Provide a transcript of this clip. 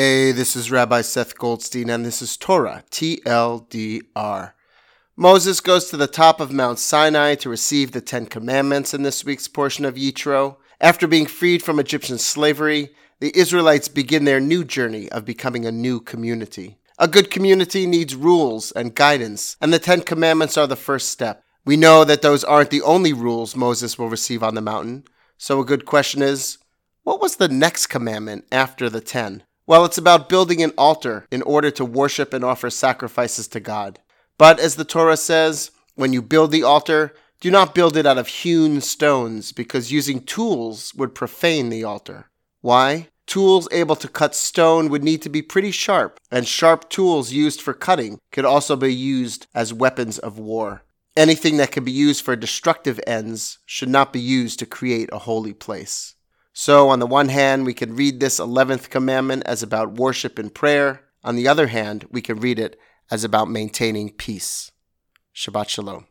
Hey, this is Rabbi Seth Goldstein, and this is Torah, TLDR. Moses goes to the top of Mount Sinai to receive the Ten Commandments in this week's portion of Yitro. After being freed from Egyptian slavery, the Israelites begin their new journey of becoming a new community. A good community needs rules and guidance, and the Ten Commandments are the first step. We know that those aren't the only rules Moses will receive on the mountain, so a good question is what was the next commandment after the ten? Well, it's about building an altar in order to worship and offer sacrifices to God. But as the Torah says, when you build the altar, do not build it out of hewn stones, because using tools would profane the altar. Why? Tools able to cut stone would need to be pretty sharp, and sharp tools used for cutting could also be used as weapons of war. Anything that can be used for destructive ends should not be used to create a holy place. So, on the one hand, we can read this 11th commandment as about worship and prayer. On the other hand, we can read it as about maintaining peace. Shabbat Shalom.